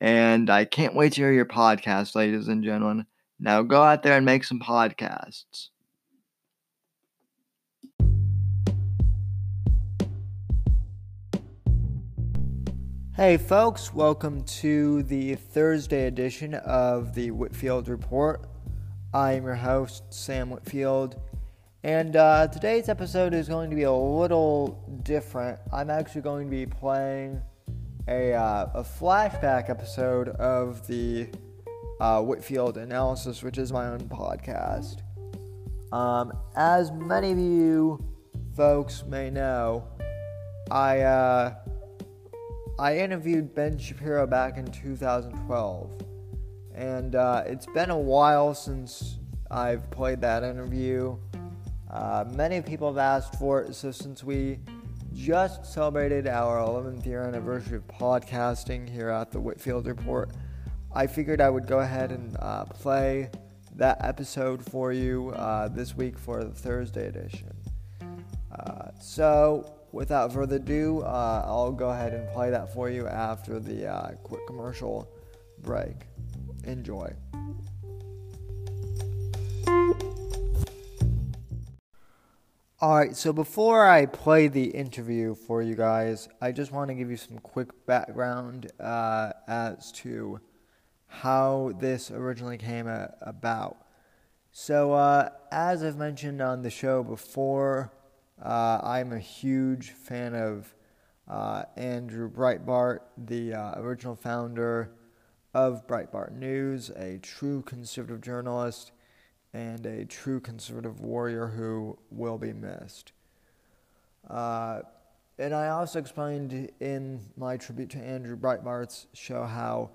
and I can't wait to hear your podcast, ladies and gentlemen. Now go out there and make some podcasts. Hey, folks, welcome to the Thursday edition of the Whitfield Report. I am your host, Sam Whitfield, and uh, today's episode is going to be a little different. I'm actually going to be playing a, uh, a flashback episode of the uh, Whitfield Analysis, which is my own podcast. Um, as many of you folks may know, I uh, I interviewed Ben Shapiro back in 2012, and uh, it's been a while since I've played that interview. Uh, many people have asked for it, so since we just celebrated our 11th year anniversary of podcasting here at the Whitfield Report. I figured I would go ahead and uh, play that episode for you uh, this week for the Thursday edition. Uh, so, without further ado, uh, I'll go ahead and play that for you after the uh, quick commercial break. Enjoy. Alright, so before I play the interview for you guys, I just want to give you some quick background uh, as to how this originally came a- about. So, uh, as I've mentioned on the show before, uh, I'm a huge fan of uh, Andrew Breitbart, the uh, original founder of Breitbart News, a true conservative journalist and a true conservative warrior who will be missed. Uh, and I also explained in my tribute to Andrew Breitbart's show how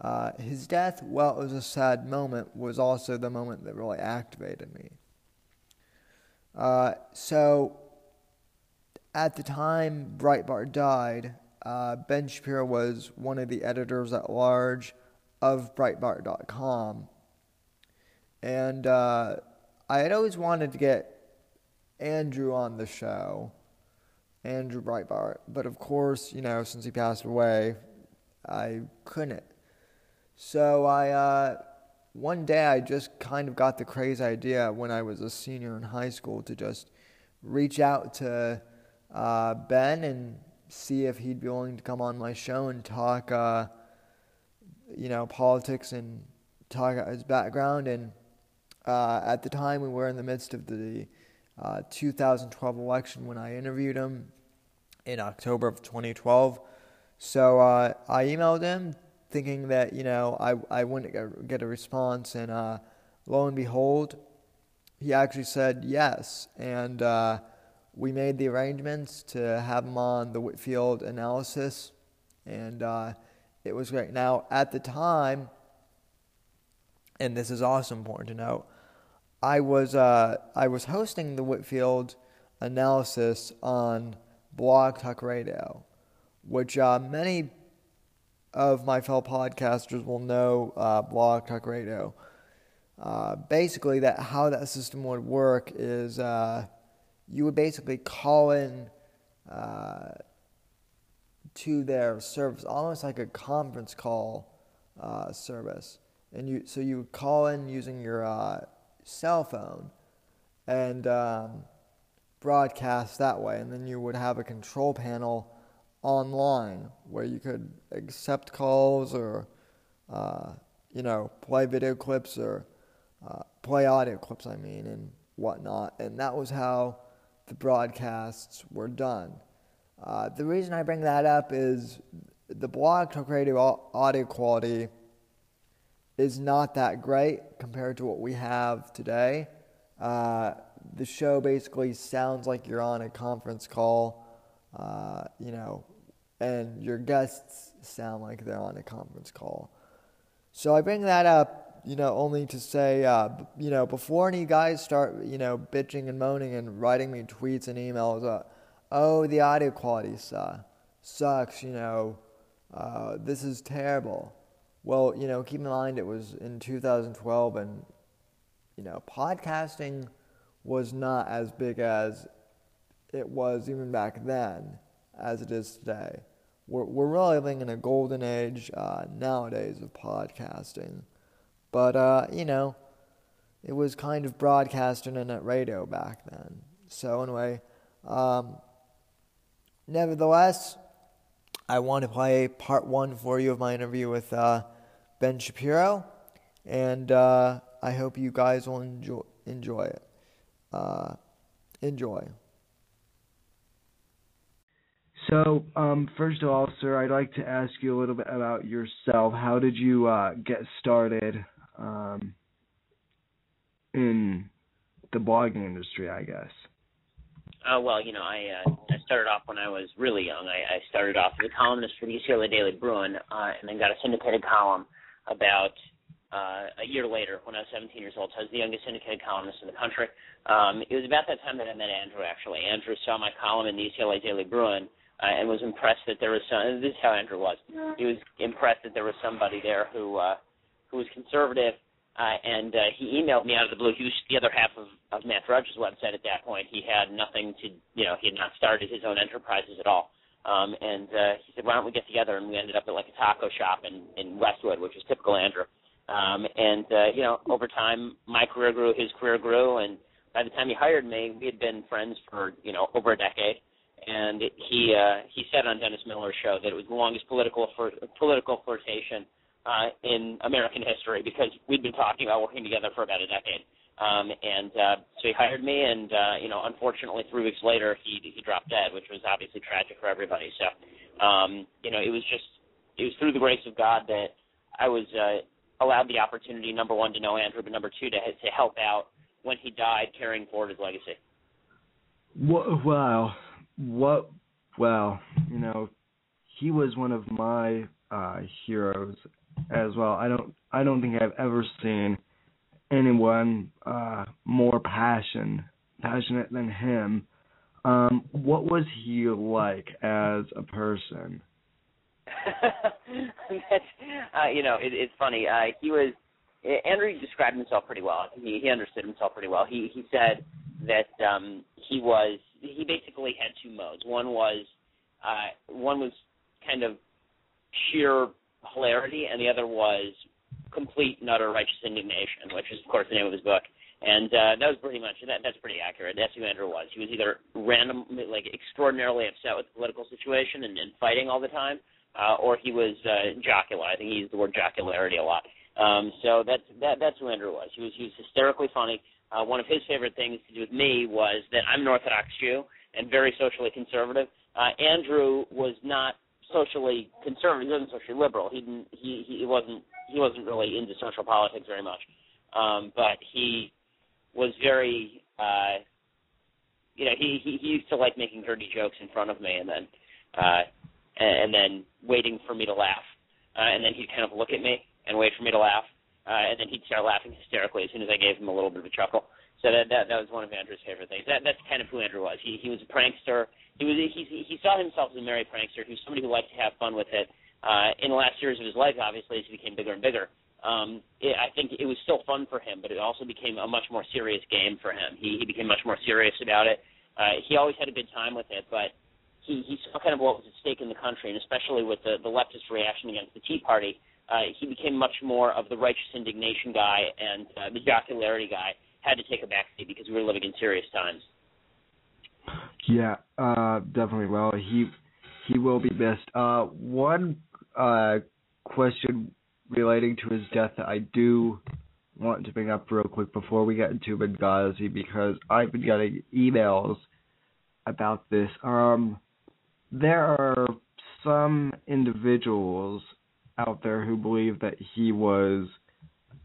uh, his death, while it was a sad moment, was also the moment that really activated me. Uh, so, at the time Breitbart died, uh, Ben Shapiro was one of the editors at large of Breitbart.com and uh, I had always wanted to get Andrew on the show, Andrew Breitbart. But of course, you know, since he passed away, I couldn't. So I, uh, one day I just kind of got the crazy idea when I was a senior in high school to just reach out to uh, Ben and see if he'd be willing to come on my show and talk, uh, you know, politics and talk his background and uh, at the time, we were in the midst of the uh, 2012 election when I interviewed him in October of 2012. So uh, I emailed him thinking that, you know, I, I wouldn't get a response. And uh, lo and behold, he actually said yes. And uh, we made the arrangements to have him on the Whitfield analysis. And uh, it was great. Now, at the time, and this is also important to note, I was uh, I was hosting the Whitfield analysis on Blog Talk Radio, which uh, many of my fellow podcasters will know uh, Blog Talk Radio. Uh, basically, that how that system would work is uh, you would basically call in uh, to their service, almost like a conference call uh, service, and you so you would call in using your cell phone and um, broadcast that way, and then you would have a control panel online where you could accept calls or uh, you know play video clips or uh, play audio clips I mean and whatnot. And that was how the broadcasts were done. Uh, the reason I bring that up is the blog talk radio audio quality is not that great compared to what we have today uh, the show basically sounds like you're on a conference call uh, you know, and your guests sound like they're on a conference call. So I bring that up, you know, only to say, uh, you know, before any guys start, you know, bitching and moaning and writing me tweets and emails, uh, oh, the audio quality sucks, you know, uh, this is terrible. Well, you know, keep in mind it was in 2012 and, you know, podcasting was not as big as it was even back then as it is today. We're, we're really living in a golden age uh, nowadays of podcasting. But, uh, you know, it was kind of broadcast internet radio back then. So, anyway, um, nevertheless, I want to play part one for you of my interview with uh, Ben Shapiro, and uh, I hope you guys will enjoy, enjoy it. Uh, enjoy. So, um, first of all, sir, I'd like to ask you a little bit about yourself. How did you uh, get started um, in the blogging industry? I guess. Uh, well, you know, I uh, I started off when I was really young. I, I started off as a columnist for the UCLA Daily Bruin, uh, and then got a syndicated column about uh, a year later when I was 17 years old. So I was the youngest syndicated columnist in the country. Um, it was about that time that I met Andrew. Actually, Andrew saw my column in the UCLA Daily Bruin uh, and was impressed that there was some. This is how Andrew was. He was impressed that there was somebody there who uh, who was conservative, uh, and uh, he emailed me out of the blue. He was the other half of, of Matt Drudge's website at that point. He had nothing to, you know, he had not started his own enterprises at all. Um, and uh, he said, "Why don't we get together?" And we ended up at like a taco shop in in Westwood, which is typical Andrew. Um, and uh, you know, over time, my career grew, his career grew, and by the time he hired me, we had been friends for you know over a decade and he uh, he said on Dennis Miller's show that it was the longest political political flirtation uh, in American history because we'd been talking about working together for about a decade. Um, and uh, so he hired me, and uh, you know, unfortunately, three weeks later, he he dropped dead, which was obviously tragic for everybody. So, um, you know, it was just it was through the grace of God that I was uh, allowed the opportunity, number one, to know Andrew, but number two, to to help out when he died, carrying forward his legacy. Wow, what well you know he was one of my uh heroes as well i don't i don't think i've ever seen anyone uh more passion passionate than him um what was he like as a person? That's uh you know it, it's funny. Uh he was andrew described himself pretty well. He he understood himself pretty well. He he said that um he was he basically had two modes. One was uh, one was kind of sheer hilarity, and the other was complete and utter righteous indignation, which is of course the name of his book. And uh, that was pretty much that. That's pretty accurate. That's who Andrew was. He was either random, like extraordinarily upset with the political situation and, and fighting all the time, uh, or he was uh, jocular. I think he used the word jocularity a lot. Um, so that's that. That's who Andrew was. He was he was hysterically funny uh, one of his favorite things to do with me was that I'm an Orthodox Jew and very socially conservative. Uh, Andrew was not socially conservative. He wasn't socially liberal. He didn't. He he wasn't. He wasn't really into social politics very much. Um, but he was very. Uh, you know, he, he he used to like making dirty jokes in front of me, and then uh, and, then waiting for me to laugh, uh, and then he'd kind of look at me and wait for me to laugh, uh, and then he'd start laughing hysterically as soon as I gave him a little bit of a chuckle. So that that, that was one of Andrew's favorite things. That that's kind of who Andrew was. He he was a prankster. He was he he saw himself as a merry prankster. He was somebody who liked to have fun with it. uh, in the last years of his life, obviously, as he became bigger and bigger. Um, it, I think it was still fun for him, but it also became a much more serious game for him. He, he became much more serious about it. Uh, he always had a good time with it, but he, he saw kind of what was at stake in the country, and especially with the, the leftist reaction against the Tea Party, uh, he became much more of the righteous indignation guy and uh, the jocularity guy. Had to take a backseat because we were living in serious times. Yeah, uh, definitely. Well, he he will be missed. Uh, one uh, question relating to his death I do want to bring up real quick before we get into Benghazi because I've been getting emails about this. Um, there are some individuals out there who believe that he was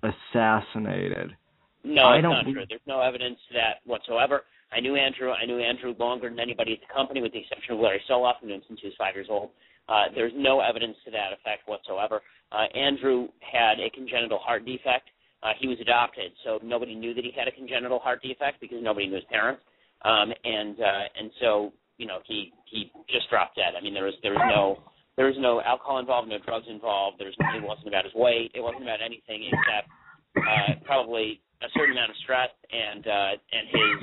assassinated. No, I it's not true. There's no evidence to that whatsoever. I knew Andrew. I knew Andrew longer than anybody at the company, with the exception of Larry Solov, who knew since he was five years old. Uh, there's no evidence to that effect whatsoever. Uh, Andrew had a congenital heart defect. Uh, he was adopted, so nobody knew that he had a congenital heart defect because nobody knew his parents. Um, and uh, and so you know he he just dropped dead. I mean there was there was no there was no alcohol involved, no drugs involved. There's it wasn't about his weight. It wasn't about anything except uh, probably a certain amount of stress and uh, and his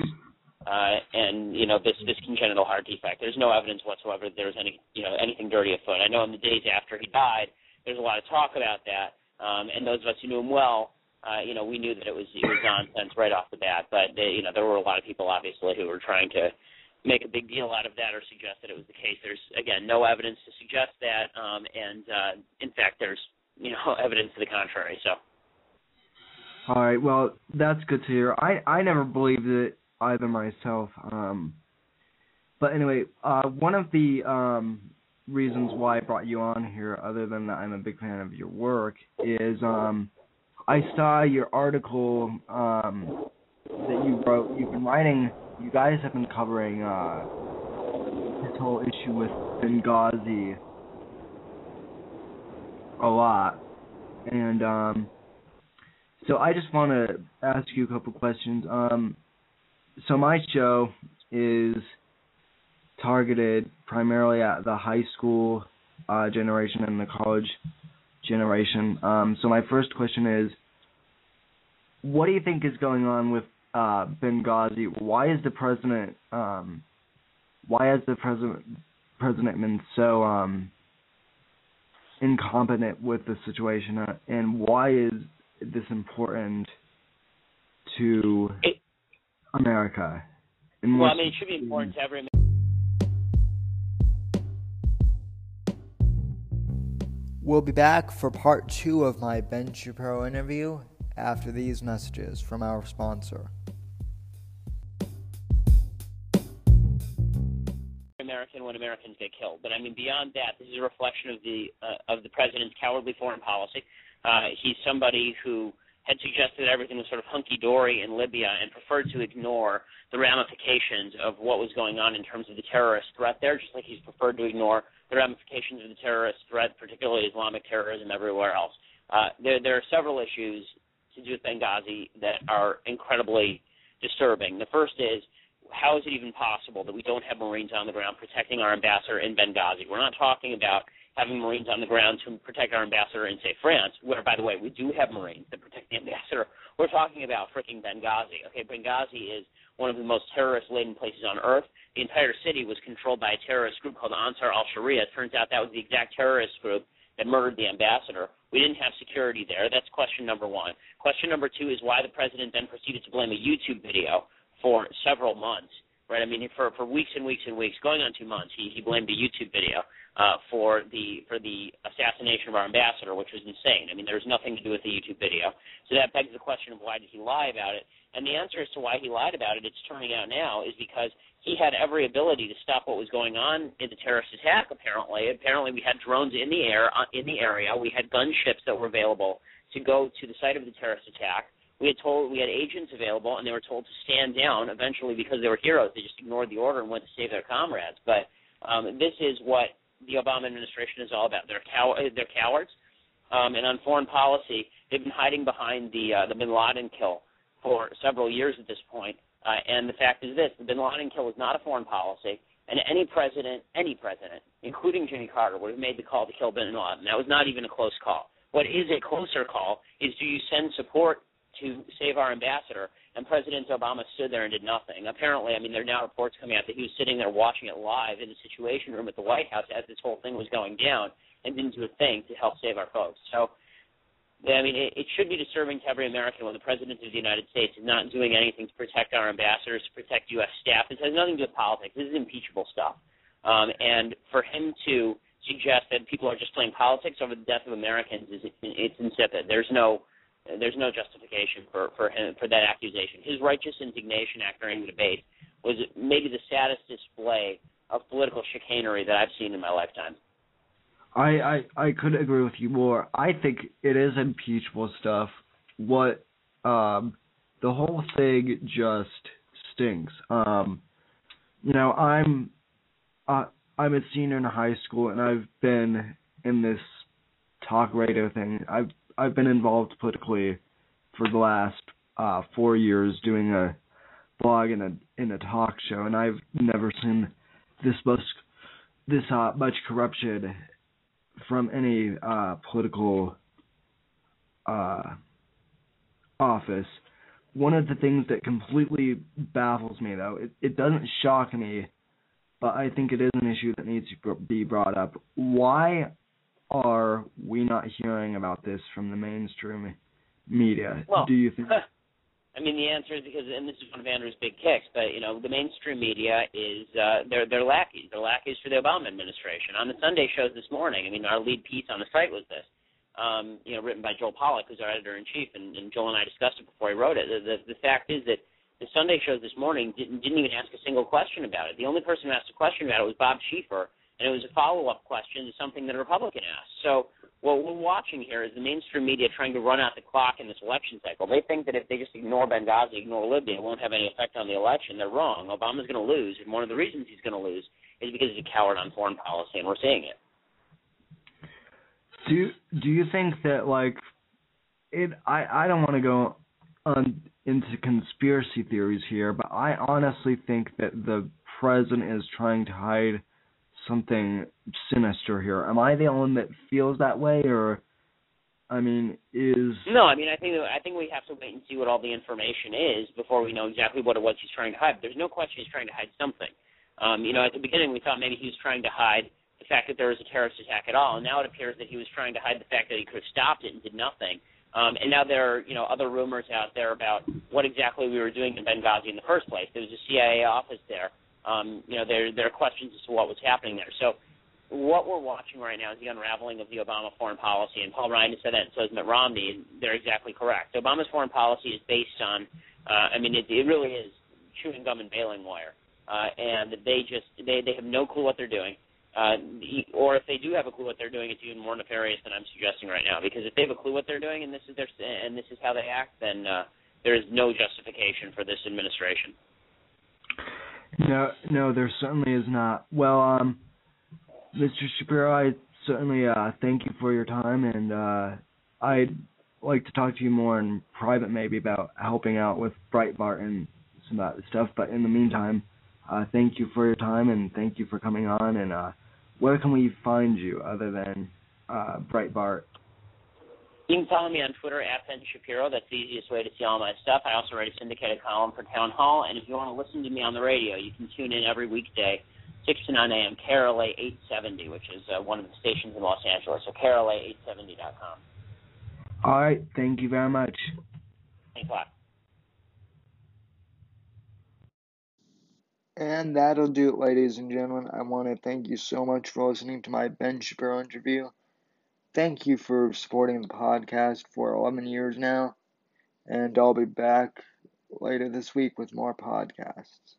uh, and you know this this congenital heart defect. There's no evidence whatsoever that there was any you know anything dirty afoot. I know in the days after he died, there's a lot of talk about that, um, and those of us who knew him well, uh, you know, we knew that it was it was nonsense right off the bat. But they, you know, there were a lot of people obviously who were trying to make a big deal out of that or suggest that it was the case. There's again no evidence to suggest that, um, and uh, in fact, there's you know evidence to the contrary. So. All right. Well, that's good to hear. I I never believed it either myself. Um, but anyway, uh, one of the um, reasons why I brought you on here, other than that I'm a big fan of your work, is um, I saw your article um, that you wrote. You've been writing. You guys have been covering uh, this whole issue with Benghazi a lot, and um, so I just want to ask you a couple questions. Um, so my show is targeted primarily at the high school uh, generation and the college generation. Um, so my first question is, what do you think is going on with uh, Benghazi? Why is the president um, why has the president president been so um, incompetent with the situation, uh, and why is this important to it, America. well, I mean, it should be important to every. We'll be back for part two of my Ben Shapiro interview after these messages from our sponsor. American when Americans get killed, but I mean beyond that, this is a reflection of the uh, of the president's cowardly foreign policy. Uh, he's somebody who had suggested everything was sort of hunky dory in Libya and preferred to ignore the ramifications of what was going on in terms of the terrorist threat there, just like he's preferred to ignore the ramifications of the terrorist threat, particularly Islamic terrorism everywhere else. Uh, there, there are several issues to do with Benghazi that are incredibly disturbing. The first is how is it even possible that we don't have Marines on the ground protecting our ambassador in Benghazi? We're not talking about having Marines on the ground to protect our ambassador in, say, France, where, by the way, we do have Marines that protect the ambassador. We're talking about freaking Benghazi. Okay, Benghazi is one of the most terrorist-laden places on earth. The entire city was controlled by a terrorist group called Ansar al-Sharia. It turns out that was the exact terrorist group that murdered the ambassador. We didn't have security there. That's question number one. Question number two is why the president then proceeded to blame a YouTube video for several months right? I mean, for for weeks and weeks and weeks, going on two months, he he blamed a YouTube video uh, for the for the assassination of our ambassador, which was insane. I mean, there was nothing to do with the YouTube video. So that begs the question of why did he lie about it? And the answer as to why he lied about it, it's turning out now, is because he had every ability to stop what was going on in the terrorist attack. Apparently, apparently we had drones in the air uh, in the area. We had gunships that were available to go to the site of the terrorist attack. We had told we had agents available, and they were told to stand down. Eventually, because they were heroes, they just ignored the order and went to save their comrades. But um, this is what the Obama administration is all about. They're cow- they're cowards, um, and on foreign policy, they've been hiding behind the uh, the Bin Laden kill for several years at this point. Uh, and the fact is this: the Bin Laden kill was not a foreign policy. And any president, any president, including Jimmy Carter, would have made the call to kill bin Laden. That was not even a close call. What is a closer call is do you send support to save our ambassador? And President Obama stood there and did nothing. Apparently, I mean, there are now reports coming out that he was sitting there watching it live in the Situation Room at the White House as this whole thing was going down and didn't do a thing to help save our folks. So I mean, it, it should be disturbing to every American when the President of the United States is not doing anything to protect our ambassadors, to protect U.S. staff. This has nothing to do with politics. This is impeachable stuff. Um, and for him to suggest that people are just playing politics over the death of Americans is it's insipid. There's no there's no justification for for him for that accusation. His righteous indignation after the debate was maybe the saddest display of political chicanery that I've seen in my lifetime. I, I I could agree with you more. I think it is impeachable stuff. What um the whole thing just stinks. Um you know, I'm uh, I'm a senior in high school and I've been in this talk radio thing. I've I've been involved politically for the last uh 4 years doing a blog and a in a talk show and I've never seen this much this uh, much corruption from any uh, political uh, office. One of the things that completely baffles me, though, it, it doesn't shock me, but I think it is an issue that needs to be brought up. Why are we not hearing about this from the mainstream media? Well, Do you think? I mean, the answer is because, and this is one of Andrew's big kicks, but you know, the mainstream media is uh, they're they're lackeys. They're lackeys for the Obama administration. On the Sunday shows this morning, I mean, our lead piece on the site was this, um, you know, written by Joel Pollak, who's our editor in chief, and, and Joel and I discussed it before he wrote it. The, the the fact is that the Sunday shows this morning didn't didn't even ask a single question about it. The only person who asked a question about it was Bob Schieffer, and it was a follow up question to something that a Republican asked. So what we're watching here is the mainstream media trying to run out the clock in this election cycle. They think that if they just ignore Benghazi, ignore Libya, it won't have any effect on the election. They're wrong. Obama's going to lose, and one of the reasons he's going to lose is because he's a coward on foreign policy, and we're seeing it. Do Do you think that like it? I I don't want to go on into conspiracy theories here, but I honestly think that the president is trying to hide something sinister here. Am I the only one that feels that way, or I mean, is no? I mean, I think I think we have to wait and see what all the information is before we know exactly what it was he's trying to hide. There's no question he's trying to hide something. Um, you know, at the beginning we thought maybe he was trying to hide the fact that there was a terrorist attack at all, and now it appears that he was trying to hide the fact that he could have stopped it and did nothing. Um, and now there are, you know, other rumors out there about what exactly we were doing in Benghazi in the first place. There was a CIA office there um, you know, there there are questions as to what was happening there. So what we're watching right now is the unraveling of the Obama foreign policy, and Paul Ryan has said that, and so has Mitt Romney, and they're exactly correct. Obama's foreign policy is based on, uh, I mean, it, it really is chewing gum and baling wire, uh, and they just they they have no clue what they're doing. Uh, or if they do have a clue what they're doing, it's even more nefarious than I'm suggesting right now. Because if they have a clue what they're doing and this is their and this is how they act, then uh, there is no justification for this administration. No, no, there certainly is not. Well, um, Mr. Shapiro, I certainly uh, thank you for your time, and uh, I'd like to talk to you more in private, maybe about helping out with Breitbart and some of that stuff. But in the meantime, uh, thank you for your time, and thank you for coming on. And uh, where can we find you other than uh, Breitbart you can follow me on Twitter at Ben Shapiro. That's the easiest way to see all my stuff. I also write a syndicated column for Town Hall. And if you want to listen to me on the radio, you can tune in every weekday, 6 to 9 a.m., KRLA 870, which is uh, one of the stations in Los Angeles. So KRLA870.com. All right. Thank you very much. Thanks a lot. And that'll do it, ladies and gentlemen. I want to thank you so much for listening to my Ben Shapiro interview thank you for supporting the podcast for 11 years now, and I'll be back later this week with more podcasts.